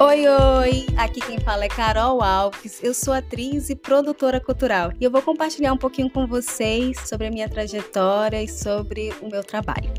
Oi, oi! Aqui quem fala é Carol Alves. Eu sou atriz e produtora cultural e eu vou compartilhar um pouquinho com vocês sobre a minha trajetória e sobre o meu trabalho.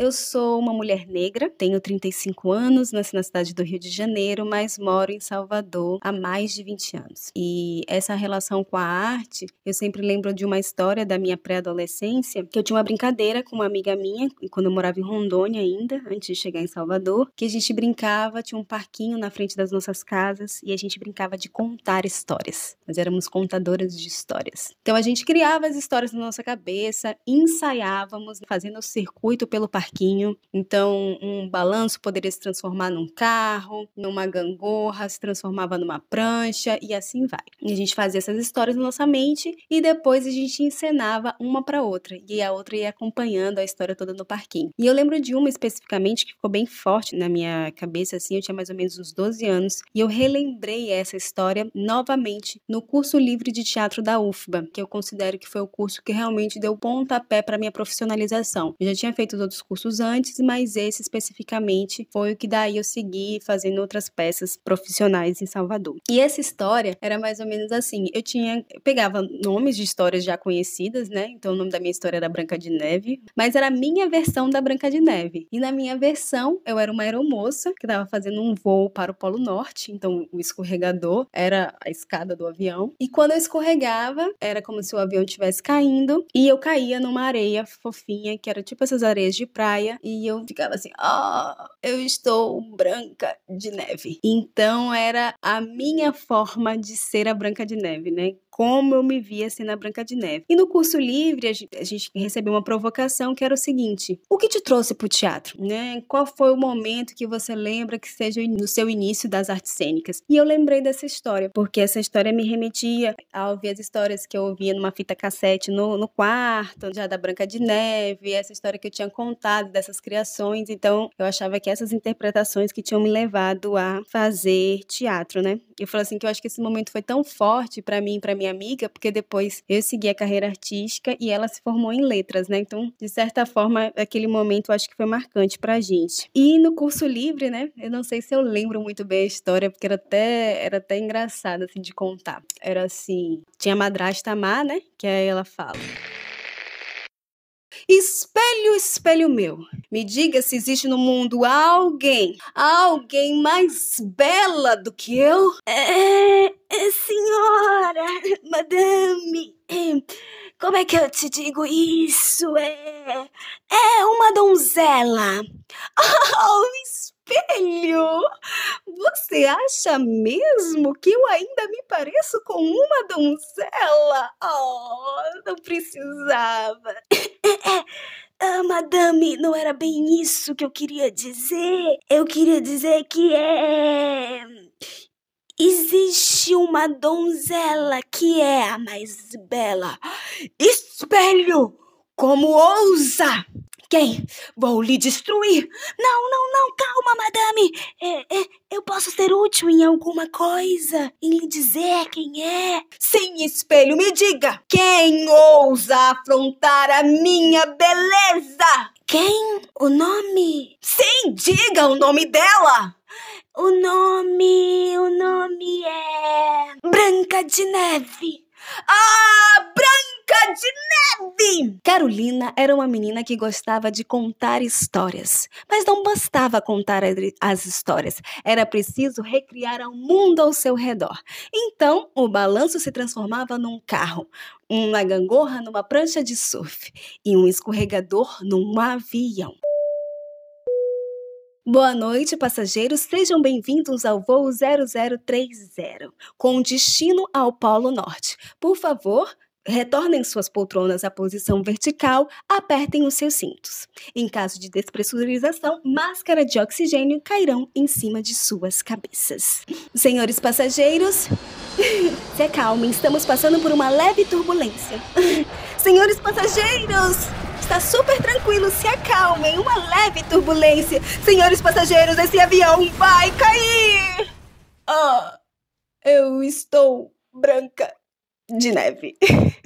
Eu sou uma mulher negra, tenho 35 anos, nasci na cidade do Rio de Janeiro, mas moro em Salvador há mais de 20 anos. E essa relação com a arte, eu sempre lembro de uma história da minha pré-adolescência, que eu tinha uma brincadeira com uma amiga minha, quando eu morava em Rondônia ainda, antes de chegar em Salvador, que a gente brincava, tinha um parquinho na frente das nossas casas e a gente brincava de contar histórias. Nós éramos contadoras de histórias. Então a gente criava as histórias na nossa cabeça, ensaiávamos, fazendo o circuito pelo parquinho barquinho. Então, um balanço poderia se transformar num carro, numa gangorra, se transformava numa prancha e assim vai. E a gente fazia essas histórias na nossa mente e depois a gente encenava uma para outra e a outra ia acompanhando a história toda no parquinho. E eu lembro de uma especificamente que ficou bem forte na minha cabeça assim, eu tinha mais ou menos uns 12 anos e eu relembrei essa história novamente no curso livre de teatro da UFBA, que eu considero que foi o curso que realmente deu pontapé para minha profissionalização. Eu já tinha feito os outros cursos antes, mas esse especificamente foi o que daí eu segui fazendo outras peças profissionais em Salvador. E essa história era mais ou menos assim: eu tinha, eu pegava nomes de histórias já conhecidas, né? Então o nome da minha história era Branca de Neve, mas era a minha versão da Branca de Neve. E na minha versão, eu era uma aeromoça que estava fazendo um voo para o Polo Norte, então o escorregador era a escada do avião. E quando eu escorregava, era como se o avião estivesse caindo e eu caía numa areia fofinha, que era tipo essas areias de praia praia e eu ficava assim, ah, oh, eu estou branca de neve. Então era a minha forma de ser a Branca de Neve, né? Como eu me via sendo a Branca de Neve. E no curso livre, a gente recebeu uma provocação que era o seguinte: o que te trouxe para o teatro? Né? Qual foi o momento que você lembra que seja no seu início das artes cênicas? E eu lembrei dessa história, porque essa história me remetia a ouvir as histórias que eu ouvia numa fita cassete no, no quarto, já da Branca de Neve, essa história que eu tinha contado dessas criações. Então, eu achava que essas interpretações que tinham me levado a fazer teatro, né? Eu falei assim que eu acho que esse momento foi tão forte para mim, para minha amiga, porque depois eu segui a carreira artística e ela se formou em letras, né? Então, de certa forma, aquele momento eu acho que foi marcante pra gente. E no curso livre, né? Eu não sei se eu lembro muito bem a história, porque era até, era até engraçado, assim, de contar. Era assim, tinha a madrasta Má, né? Que aí ela fala... Espelho, espelho meu, me diga se existe no mundo alguém, alguém mais bela do que eu? É, é senhora, madame, como é que eu te digo isso? É, é uma donzela. Oh, espelho! Você acha mesmo que eu ainda me pareço com uma donzela? Oh, não precisava. Ah, madame, não era bem isso que eu queria dizer. Eu queria dizer que é. Existe uma donzela que é a mais bela. Espelho! Como ousa! Quem? Vou lhe destruir! Não, não, não, calma, madame! É, é, eu posso ser útil em alguma coisa, em lhe dizer quem é. Sim, espelho, me diga! Quem ousa afrontar a minha beleza? Quem? O nome? Sim, diga o nome dela! O nome. O nome é. Branca de Neve! Ah, Carolina era uma menina que gostava de contar histórias. Mas não bastava contar as histórias, era preciso recriar o mundo ao seu redor. Então, o balanço se transformava num carro, uma gangorra numa prancha de surf e um escorregador num avião. Boa noite, passageiros. Sejam bem-vindos ao voo 0030, com destino ao Polo Norte. Por favor, retornem suas poltronas à posição vertical, apertem os seus cintos. Em caso de despressurização, máscara de oxigênio cairão em cima de suas cabeças. Senhores passageiros, se acalmem, estamos passando por uma leve turbulência. Senhores passageiros, está super tranquilo, se acalmem, uma leve turbulência. Senhores passageiros, esse avião vai cair! Ah, eu estou branca de neve.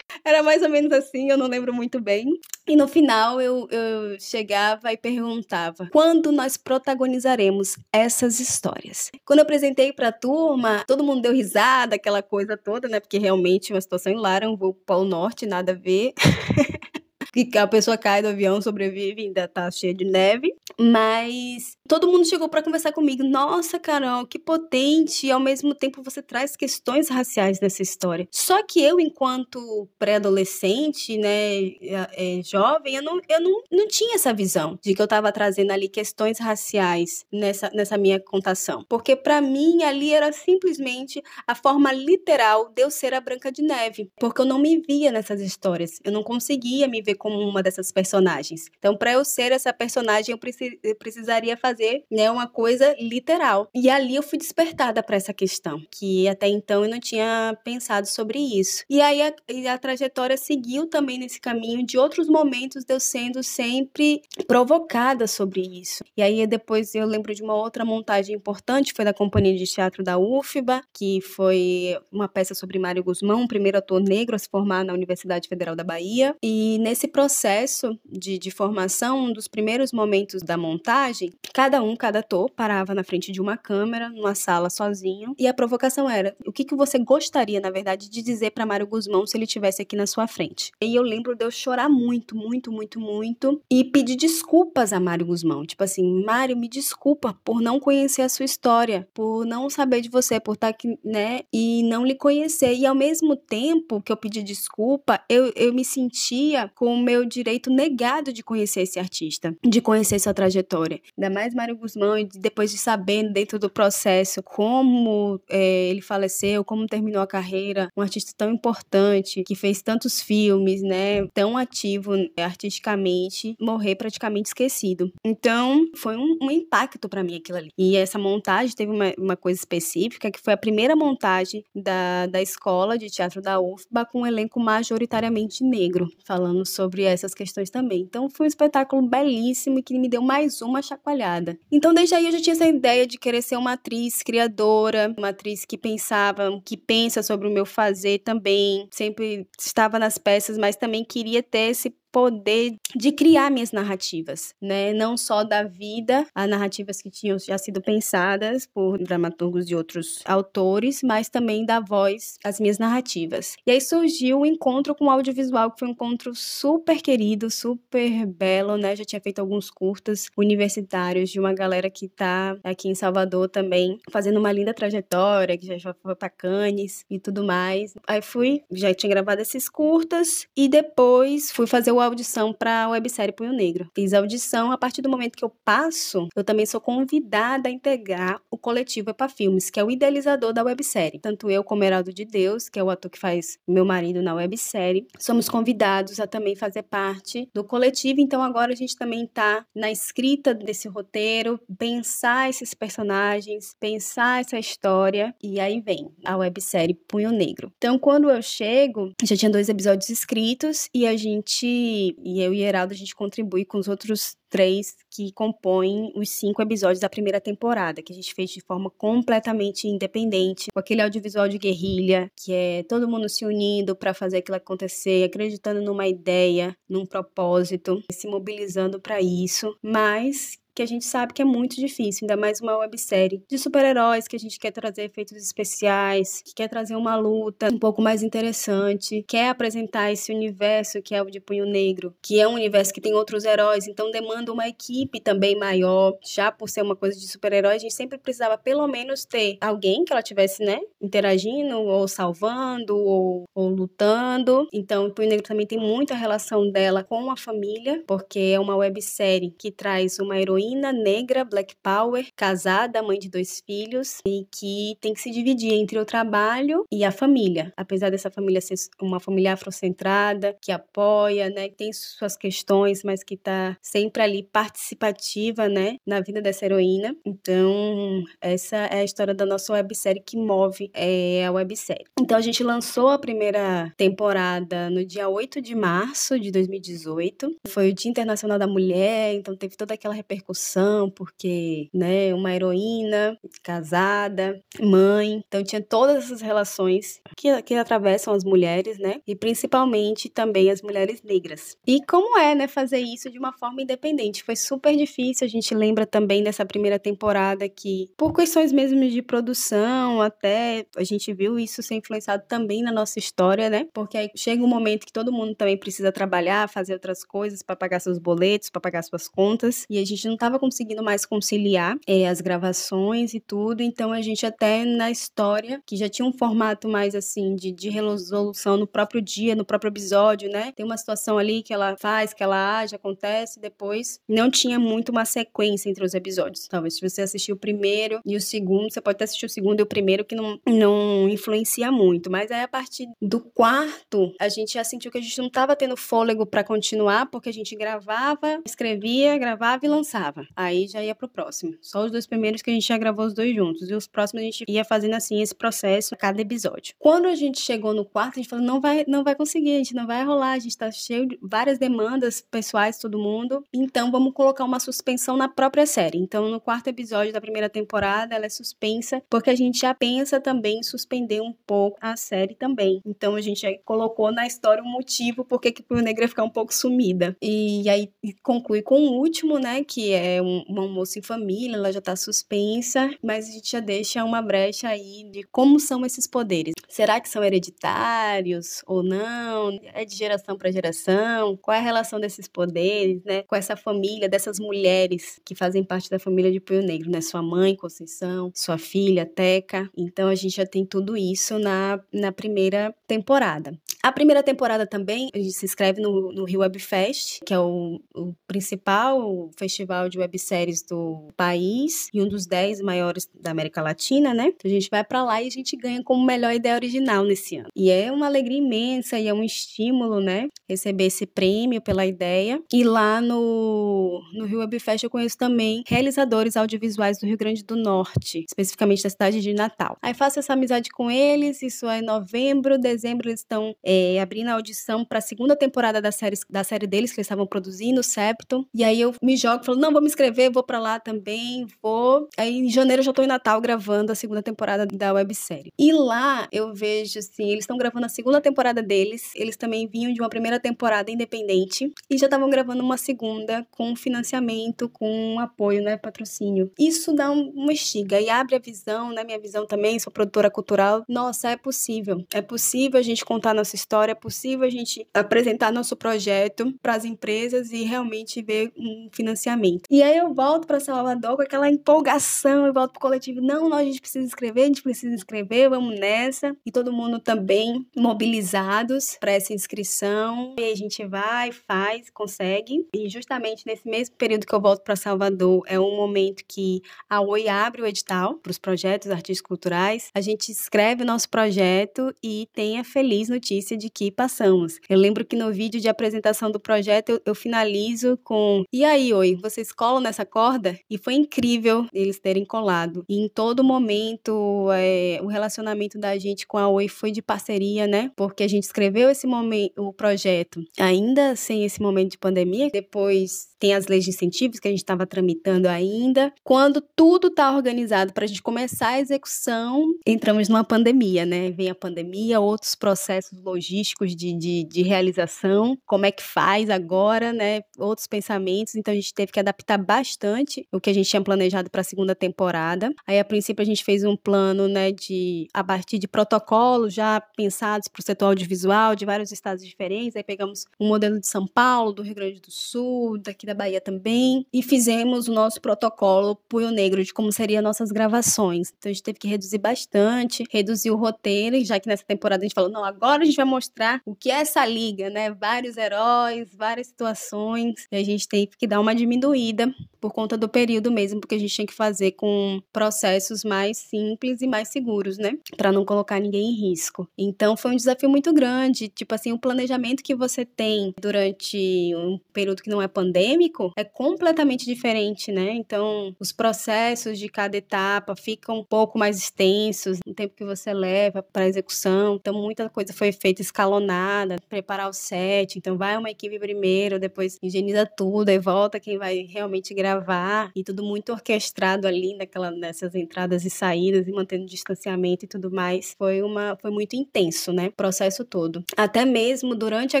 Era mais ou menos assim, eu não lembro muito bem. E no final eu, eu chegava e perguntava: quando nós protagonizaremos essas histórias? Quando eu apresentei pra turma, todo mundo deu risada, aquela coisa toda, né? Porque realmente uma situação hilária, um voo pro norte, nada a ver. que a pessoa cai do avião, sobrevive, ainda tá cheia de neve. Mas todo mundo chegou para conversar comigo. Nossa, Carol, que potente! E ao mesmo tempo você traz questões raciais nessa história. Só que eu, enquanto pré-adolescente, né, é, jovem, eu, não, eu não, não tinha essa visão de que eu tava trazendo ali questões raciais nessa, nessa minha contação. Porque para mim ali era simplesmente a forma literal de eu ser a Branca de Neve. Porque eu não me via nessas histórias. Eu não conseguia me ver como uma dessas personagens. Então, para eu ser essa personagem, eu, precis, eu precisaria fazer né, uma coisa literal. E ali eu fui despertada para essa questão, que até então eu não tinha pensado sobre isso. E aí a, a trajetória seguiu também nesse caminho de outros momentos de eu sendo sempre provocada sobre isso. E aí depois eu lembro de uma outra montagem importante, foi da Companhia de Teatro da UFBA, que foi uma peça sobre Mário Guzmão, o primeiro ator negro a se formar na Universidade Federal da Bahia. E nesse processo de, de formação, um dos primeiros momentos da montagem, cada um, cada ator, parava na frente de uma câmera, numa sala sozinho, e a provocação era: o que, que você gostaria, na verdade, de dizer para Mário Guzmão se ele estivesse aqui na sua frente? E eu lembro de eu chorar muito, muito, muito, muito, e pedir desculpas a Mário Guzmão. Tipo assim, Mário, me desculpa por não conhecer a sua história, por não saber de você, por estar tá aqui, né, e não lhe conhecer. E ao mesmo tempo que eu pedi desculpa, eu, eu me sentia com meu direito negado de conhecer esse artista, de conhecer sua trajetória. Ainda mais Mário Guzmão, e depois de sabendo dentro do processo como é, ele faleceu, como terminou a carreira, um artista tão importante, que fez tantos filmes, né, tão ativo né, artisticamente, morrer praticamente esquecido. Então, foi um, um impacto para mim aquilo ali. E essa montagem teve uma, uma coisa específica, que foi a primeira montagem da, da escola de teatro da UFBA com um elenco majoritariamente negro, falando sobre essas questões também. Então foi um espetáculo belíssimo e que me deu mais uma chacoalhada. Então desde aí eu já tinha essa ideia de querer ser uma atriz criadora, uma atriz que pensava, que pensa sobre o meu fazer também. Sempre estava nas peças, mas também queria ter esse poder de criar minhas narrativas, né? Não só da vida, as narrativas que tinham já sido pensadas por dramaturgos de outros autores, mas também da voz as minhas narrativas. E aí surgiu o encontro com o audiovisual, que foi um encontro super querido, super belo, né? Já tinha feito alguns curtas universitários de uma galera que tá aqui em Salvador também, fazendo uma linda trajetória, que já foi para Cannes e tudo mais. Aí fui, já tinha gravado esses curtas e depois fui fazer o audição para a websérie Punho Negro. Fiz audição, a partir do momento que eu passo, eu também sou convidada a integrar o coletivo Epa Filmes, que é o idealizador da websérie. Tanto eu como Heraldo de Deus, que é o ator que faz meu marido na websérie, somos convidados a também fazer parte do coletivo. Então agora a gente também está na escrita desse roteiro, pensar esses personagens, pensar essa história e aí vem a websérie Punho Negro. Então quando eu chego, já tinha dois episódios escritos e a gente e eu e Heraldo a gente contribui com os outros três que compõem os cinco episódios da primeira temporada, que a gente fez de forma completamente independente, com aquele audiovisual de guerrilha, que é todo mundo se unindo para fazer aquilo acontecer, acreditando numa ideia, num propósito, se mobilizando para isso, mas que a gente sabe que é muito difícil, ainda mais uma websérie de super-heróis que a gente quer trazer efeitos especiais, que quer trazer uma luta um pouco mais interessante, quer apresentar esse universo que é o de Punho Negro, que é um universo que tem outros heróis, então demanda uma equipe também maior. Já por ser uma coisa de super-herói, a gente sempre precisava pelo menos ter alguém que ela tivesse, né, interagindo ou salvando ou, ou lutando. Então, Punho Negro também tem muita relação dela com a família, porque é uma websérie que traz uma heroína heroína negra, Black Power, casada, mãe de dois filhos e que tem que se dividir entre o trabalho e a família. Apesar dessa família ser uma família afrocentrada, que apoia, né, que tem suas questões, mas que tá sempre ali participativa, né, na vida dessa heroína. Então, essa é a história da nossa websérie que move é, a websérie. Então, a gente lançou a primeira temporada no dia 8 de março de 2018. Foi o Dia Internacional da Mulher, então teve toda aquela repercussão repercussão, porque, né, uma heroína, casada, mãe, então tinha todas essas relações que, que atravessam as mulheres, né, e principalmente também as mulheres negras. E como é, né, fazer isso de uma forma independente? Foi super difícil, a gente lembra também dessa primeira temporada que, por questões mesmo de produção, até a gente viu isso ser influenciado também na nossa história, né, porque aí chega um momento que todo mundo também precisa trabalhar, fazer outras coisas para pagar seus boletos, para pagar suas contas, e a gente não estava conseguindo mais conciliar é, as gravações e tudo, então a gente até na história, que já tinha um formato mais assim de, de resolução no próprio dia, no próprio episódio, né? Tem uma situação ali que ela faz, que ela age, acontece, depois não tinha muito uma sequência entre os episódios. Talvez se você assistiu o primeiro e o segundo, você pode até assistir o segundo e o primeiro que não, não influencia muito, mas aí a partir do quarto, a gente já sentiu que a gente não estava tendo fôlego para continuar, porque a gente gravava, escrevia, gravava e lançava. Aí já ia pro próximo. Só os dois primeiros que a gente já gravou os dois juntos. E os próximos a gente ia fazendo assim esse processo a cada episódio. Quando a gente chegou no quarto, a gente falou: não vai, não vai conseguir, a gente não vai rolar, a gente tá cheio de várias demandas pessoais, todo mundo. Então vamos colocar uma suspensão na própria série. Então, no quarto episódio da primeira temporada, ela é suspensa, porque a gente já pensa também em suspender um pouco a série também. Então a gente colocou na história o motivo por que o Negro ia ficar um pouco sumida. E aí conclui com o último, né? Que é um, um almoço em família, ela já tá suspensa, mas a gente já deixa uma brecha aí de como são esses poderes. Será que são hereditários ou não? É de geração para geração? Qual é a relação desses poderes, né? Com essa família, dessas mulheres que fazem parte da família de Punho Negro, né? Sua mãe, Conceição, sua filha, Teca. Então a gente já tem tudo isso na, na primeira temporada. A primeira temporada também, a gente se inscreve no, no Rio Web Fest, que é o, o principal festival de webséries do país e um dos dez maiores da América Latina, né? A gente vai para lá e a gente ganha como melhor ideia original nesse ano. E é uma alegria imensa e é um estímulo, né? Receber esse prêmio pela ideia. E lá no, no Rio Web Fest eu conheço também realizadores audiovisuais do Rio Grande do Norte, especificamente da cidade de Natal. Aí faço essa amizade com eles, isso é em novembro, dezembro eles estão é, abrindo a audição para a segunda temporada da série, da série deles que eles estavam produzindo, Septon. E aí eu me jogo, falo, não, vou me inscrever, vou para lá também, vou. Aí em janeiro eu já tô em Natal gravando a segunda temporada da websérie. E lá eu vejo, assim, eles estão gravando a segunda temporada deles, eles também vinham de uma primeira temporada independente e já estavam gravando uma segunda com financiamento, com apoio, né, patrocínio. Isso dá um, uma estiga e abre a visão, né, minha visão também, sou produtora cultural. Nossa, é possível. É possível a gente contar nossa história, é possível a gente apresentar nosso projeto para as empresas e realmente ver um financiamento. E aí eu volto para Salvador com aquela empolgação, eu volto pro coletivo, não, não, a gente precisa escrever, a gente precisa escrever, vamos nessa. E todo mundo também mobilizados para essa inscrição. E a gente vai, faz, consegue. E justamente nesse mesmo período que eu volto para Salvador, é um momento que a Oi abre o edital para os projetos artísticos culturais. A gente escreve o nosso projeto e tem a feliz notícia de que passamos. Eu lembro que no vídeo de apresentação do projeto eu, eu finalizo com: E aí, Oi, vocês colam nessa corda? E foi incrível eles terem colado. E em todo momento, é, o relacionamento da gente com a Oi foi de parceria, né? Porque a gente escreveu esse momento, o projeto, ainda sem esse momento de pandemia. Depois tem as leis de incentivos que a gente estava tramitando ainda. Quando tudo está organizado para a gente começar a execução, entramos numa pandemia, né? Vem a pandemia, outros processos logísticos de, de, de realização, como é que faz agora, né? Outros pensamentos. Então a gente teve que adaptar bastante o que a gente tinha planejado para a segunda temporada. Aí, a princípio, a gente fez um plano, né, de a partir de protocolos já pensados para o setor audiovisual de vários estados diferentes. Aí pegamos um modelo de São Paulo, do Rio Grande do Sul, daqui da Bahia também, e fizemos o nosso protocolo Punho Negro de como seriam nossas gravações. Então a gente teve que reduzir bastante, reduzir o roteiro, já que nessa temporada a gente falou, não, agora a gente vai mostrar o que é essa liga, né? Vários heróis, várias situações, e a gente teve que dar uma diminuída por conta do período mesmo, porque a gente tinha que fazer com processos mais simples e mais seguros, né? Para não colocar ninguém em risco. Então foi um desafio muito grande, tipo assim, o planejamento que você tem durante um período que não é pandêmico é completamente diferente, né? Então, os processos de cada etapa ficam um pouco mais extensos, o tempo que você leva para execução. Então, muita coisa foi feita escalonada, preparar o set, então vai uma equipe primeiro, depois higieniza tudo, aí volta quem vai realmente realmente gravar e tudo muito orquestrado ali naquela, nessas entradas e saídas e mantendo distanciamento e tudo mais. Foi uma foi muito intenso, né? O processo todo. Até mesmo durante a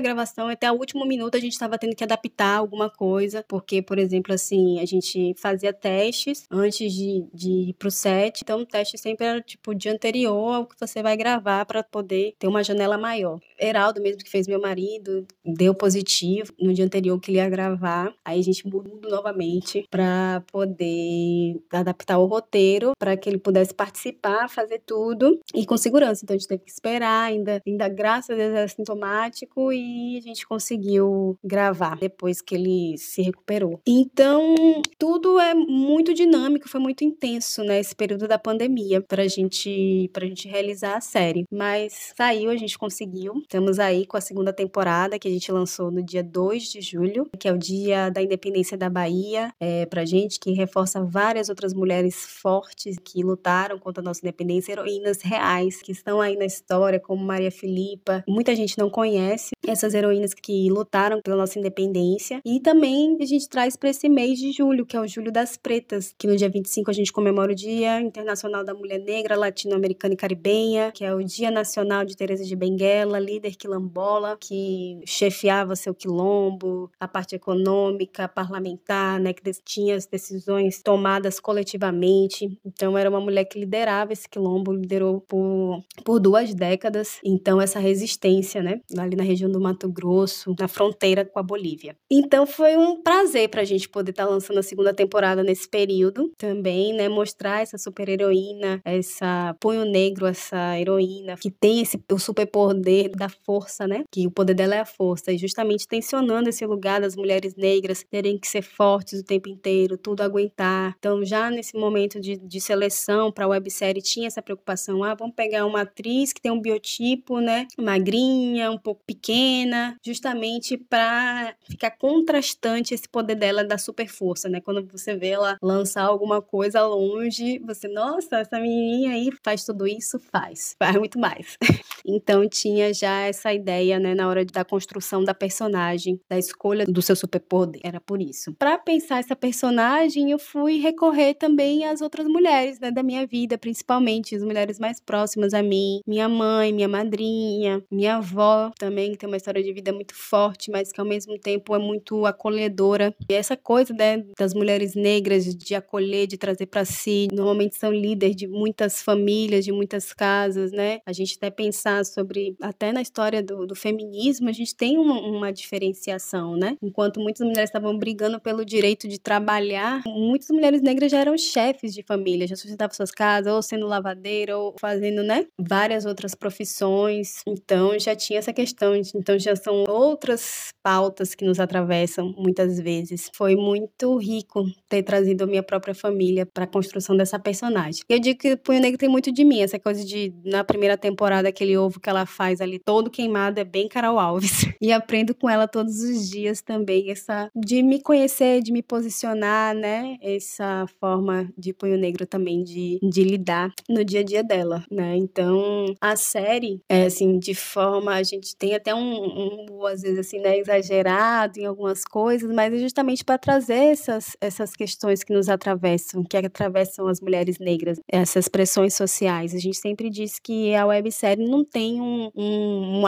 gravação, até o último minuto a gente estava tendo que adaptar alguma coisa, porque, por exemplo, assim, a gente fazia testes antes de, de ir pro set, então o teste sempre era tipo o dia anterior ao que você vai gravar para poder ter uma janela maior. Heraldo mesmo que fez meu marido, deu positivo no dia anterior que ele ia gravar. Aí a gente mudou novamente para poder adaptar o roteiro para que ele pudesse participar, fazer tudo e com segurança. Então a gente teve que esperar, ainda, ainda graças a Deus era sintomático e a gente conseguiu gravar depois que ele se recuperou. Então, tudo é muito dinâmico, foi muito intenso, né, esse período da pandemia pra gente, pra gente realizar a série. Mas saiu, a gente conseguiu. Estamos aí com a segunda temporada que a gente lançou no dia 2 de julho, que é o dia da independência da Bahia, é, pra gente, que reforça várias outras mulheres fortes que lutaram contra a nossa independência, heroínas reais que estão aí na história, como Maria Filipa. Muita gente não conhece essas heroínas que lutaram pela nossa independência. E também a gente traz para esse mês de julho, que é o Julho das Pretas, que no dia 25 a gente comemora o Dia Internacional da Mulher Negra, Latino-Americana e Caribenha, que é o Dia Nacional de Teresa de Benguela, líder quilombola, que chefiava seu quilombo, a parte econômica, parlamentar, né, que tinha as decisões tomadas coletivamente. Então era uma mulher que liderava esse quilombo, liderou por, por duas décadas. Então essa resistência, né, ali na região do Mato Grosso, na fronteira com a Bolívia. Então foi um prazer para a gente poder estar tá lançando a segunda temporada nesse período também, né? Mostrar essa super heroína, essa punho negro, essa heroína que tem esse o super poder da força, né? Que o poder dela é a força e justamente tensionando esse lugar das mulheres negras terem que ser fortes o tempo inteiro, tudo aguentar. Então já nesse momento de, de seleção para a websérie tinha essa preocupação, ah, vamos pegar uma atriz que tem um biotipo, né? Magrinha, um pouco pequena, justamente para ficar contrastante esse poder dela da super força, né? Quando você vê ela lançar alguma coisa longe, você, nossa, essa menininha aí faz tudo isso? Faz. Faz muito mais. então tinha já essa ideia, né, na hora da construção da personagem, da escolha do seu superpoder. Era por isso. Para pensar essa personagem, eu fui recorrer também às outras mulheres, né, da minha vida, principalmente as mulheres mais próximas a mim, minha mãe, minha madrinha, minha avó também, que tem uma história de vida muito forte, mas que ao mesmo tempo é muito acolhedora. E essa coisa né, das mulheres negras de acolher, de trazer para si, normalmente são líderes de muitas famílias, de muitas casas, né? A gente até pensar sobre, até na história do, do feminismo, a gente tem uma, uma diferenciação, né? Enquanto muitas mulheres estavam brigando pelo direito de trabalhar, muitas mulheres negras já eram chefes de família, já sustentavam suas casas, ou sendo lavadeira, ou fazendo, né, várias outras profissões. Então já tinha essa questão, então já são outras pautas que nos atravessam muitas vezes. Foi muito rico ter trazido a minha própria família para a construção dessa personagem. Eu digo que o Punho Negro tem muito de mim, essa coisa de, na primeira temporada, aquele ovo que ela faz ali todo queimado é bem Carol Alves. E aprendo com ela todos os dias também, essa de me conhecer, de me posicionar, né? Essa forma de Punho Negro também de, de lidar no dia a dia dela, né? Então, a série, é assim, de forma, a gente tem até um, um às vezes assim, né, exagerado em algumas coisas, mas é justamente para trazer essas, essas questões que nos atravessam, que atravessam as mulheres negras, essas pressões sociais. A gente sempre diz que a websérie não tem um, um, um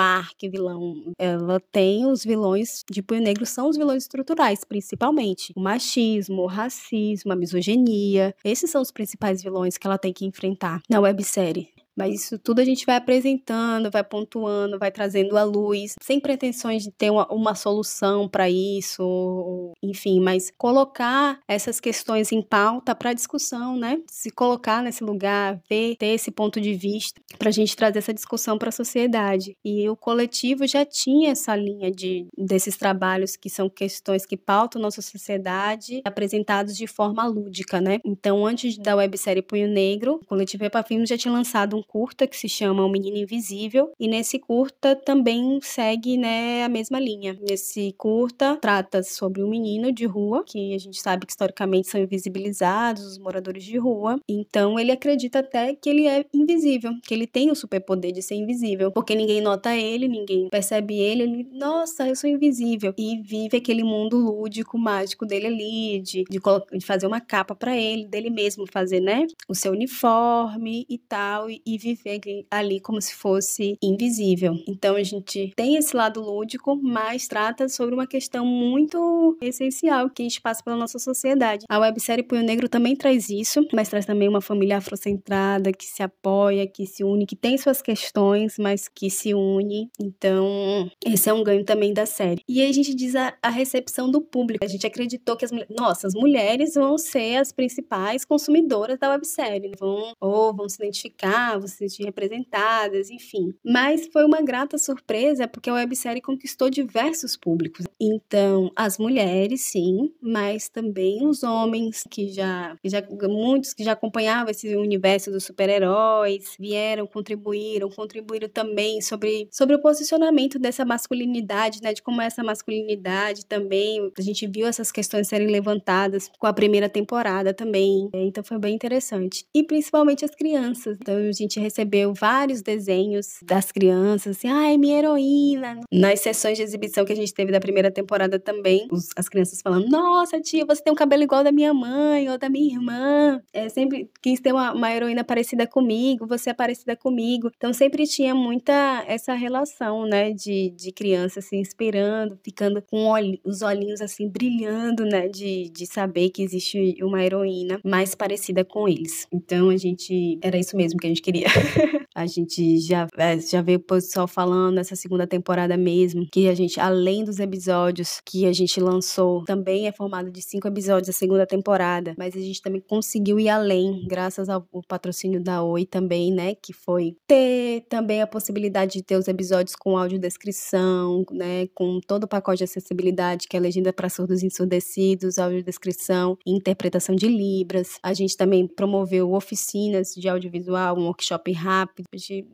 vilão, ela tem os vilões de Punho Negro, são os vilões estruturais, principalmente. O machismo, o racismo, a misoginia, esses são os principais vilões que ela tem que enfrentar na websérie. Mas isso tudo a gente vai apresentando, vai pontuando, vai trazendo à luz, sem pretensões de ter uma, uma solução para isso, enfim, mas colocar essas questões em pauta para discussão, né? Se colocar nesse lugar, ver, ter esse ponto de vista, para a gente trazer essa discussão para a sociedade. E o coletivo já tinha essa linha de desses trabalhos que são questões que pautam nossa sociedade, apresentados de forma lúdica, né? Então, antes da websérie Punho Negro, o coletivo Epafim já tinha lançado um curta que se chama O Menino Invisível, e nesse curta também segue, né, a mesma linha. Nesse curta trata sobre um menino de rua, que a gente sabe que historicamente são invisibilizados, os moradores de rua. Então ele acredita até que ele é invisível, que ele tem o superpoder de ser invisível, porque ninguém nota ele, ninguém percebe ele, ele, nossa, eu sou invisível. E vive aquele mundo lúdico, mágico dele ali, de, de, de fazer uma capa para ele, dele mesmo fazer, né, o seu uniforme e tal, e, e viver ali como se fosse invisível. Então a gente tem esse lado lúdico, mas trata sobre uma questão muito essencial que a gente passa pela nossa sociedade. A websérie Punho Negro também traz isso, mas traz também uma família afrocentrada que se apoia, que se une, que tem suas questões, mas que se une. Então, esse é um ganho também da série. E aí a gente diz a, a recepção do público. A gente acreditou que as nossas mulheres vão ser as principais consumidoras da websérie, vão ou vão se identificar, se sentir representadas, enfim. Mas foi uma grata surpresa porque a websérie conquistou diversos públicos. Então, as mulheres, sim, mas também os homens que já, já muitos que já acompanhavam esse universo dos super-heróis vieram, contribuíram, contribuíram também sobre, sobre o posicionamento dessa masculinidade, né, de como essa masculinidade também, a gente viu essas questões serem levantadas com a primeira temporada também. Então foi bem interessante. E principalmente as crianças. Então a gente recebeu vários desenhos das crianças, assim, ai, ah, minha heroína. Nas sessões de exibição que a gente teve da primeira temporada também, os, as crianças falando, nossa, tia, você tem um cabelo igual da minha mãe ou da minha irmã. É sempre quis ter uma, uma heroína parecida comigo, você é parecida comigo. Então sempre tinha muita essa relação, né, de, de criança se inspirando, ficando com os olhinhos assim brilhando, né, de, de saber que existe uma heroína mais parecida com eles. Então a gente era isso mesmo que a gente queria. a gente já é, já veio o pessoal falando nessa segunda temporada mesmo que a gente além dos episódios que a gente lançou também é formado de cinco episódios a segunda temporada, mas a gente também conseguiu ir além graças ao patrocínio da Oi também, né, que foi ter também a possibilidade de ter os episódios com audiodescrição, né, com todo o pacote de acessibilidade que é legenda para surdos e ensurdecidos, audiodescrição, interpretação de libras. A gente também promoveu oficinas de audiovisual, um workshop rápido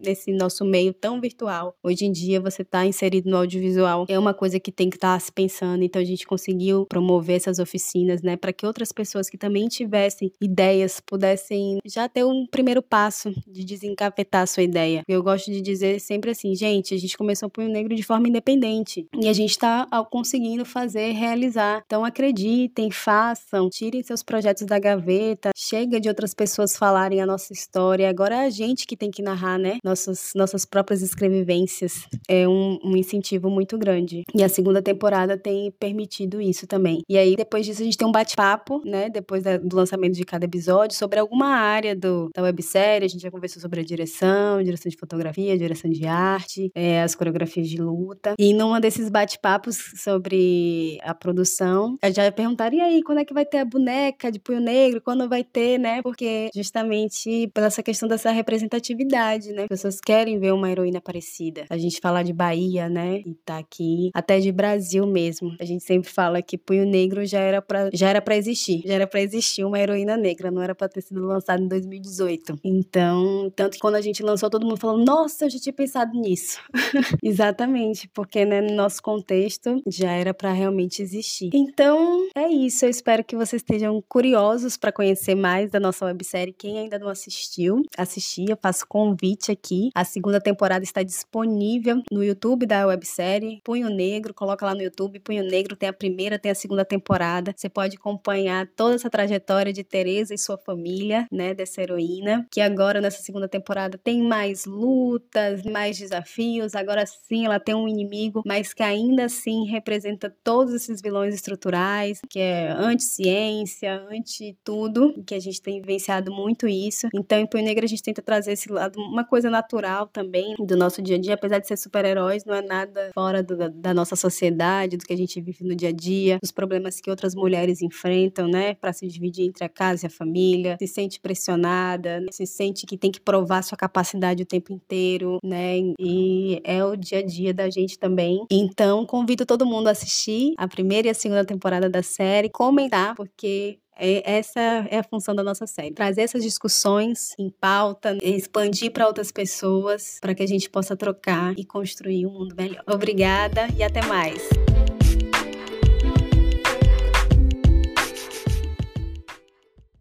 nesse nosso meio tão virtual. Hoje em dia você está inserido no audiovisual é uma coisa que tem que estar tá se pensando. Então a gente conseguiu promover essas oficinas, né, para que outras pessoas que também tivessem ideias pudessem já ter um primeiro passo de desencapetar a sua ideia. Eu gosto de dizer sempre assim, gente, a gente começou o Punho Negro de forma independente e a gente está conseguindo fazer, realizar. Então acreditem, façam, tirem seus projetos da gaveta, chega de outras pessoas falarem a nossa história. Agora é a gente que tem que narrar, né? Nossas, nossas próprias escrevivências. É um, um incentivo muito grande. E a segunda temporada tem permitido isso também. E aí, depois disso, a gente tem um bate-papo, né? Depois da, do lançamento de cada episódio, sobre alguma área do, da websérie. A gente já conversou sobre a direção, direção de fotografia, direção de arte, é, as coreografias de luta. E numa desses bate-papos sobre a produção, eu já perguntaria e aí, quando é que vai ter a boneca de punho negro? Quando vai ter, né? Porque justamente pela essa questão dessa representatividade, né? As pessoas querem ver uma heroína parecida. A gente fala de Bahia, né? E tá aqui, até de Brasil mesmo. A gente sempre fala que punho negro já era para já era para existir, já era para existir uma heroína negra, não era para ter sido lançado em 2018. Então, tanto que quando a gente lançou, todo mundo falou: "Nossa, eu já tinha pensado nisso". Exatamente, porque né, no nosso contexto já era para realmente existir. Então, é isso. Eu espero que vocês estejam curiosos para conhecer mais da nossa websérie. Quem ainda não assistiu, assistir, eu faço convite aqui. A segunda temporada está disponível no YouTube da websérie Punho Negro. Coloca lá no YouTube Punho Negro, tem a primeira, tem a segunda temporada. Você pode acompanhar toda essa trajetória de Teresa e sua família, né, dessa heroína, que agora nessa segunda temporada tem mais lutas, mais desafios. Agora sim, ela tem um inimigo, mas que ainda assim representa todos esses vilões estruturais, que é anti-ciência, anti-tudo, que a gente tem vivenciado muito isso. Então, em Punho Negro, a gente tenta trazer esse lado, uma coisa natural também do nosso dia a dia, apesar de ser super-heróis, não é nada fora do, da nossa sociedade, do que a gente vive no dia a dia, dos problemas que outras mulheres enfrentam, né, para se dividir entre a casa e a família, se sente pressionada, né? se sente que tem que provar sua capacidade o tempo inteiro, né, e é o dia a dia da gente também. Então, convido todo mundo a assistir a primeira e a segunda temporada da série, comentar, porque É, essa é a função da nossa série. Trazer essas discussões em pauta, expandir para outras pessoas, para que a gente possa trocar e construir um mundo melhor. Obrigada e até mais.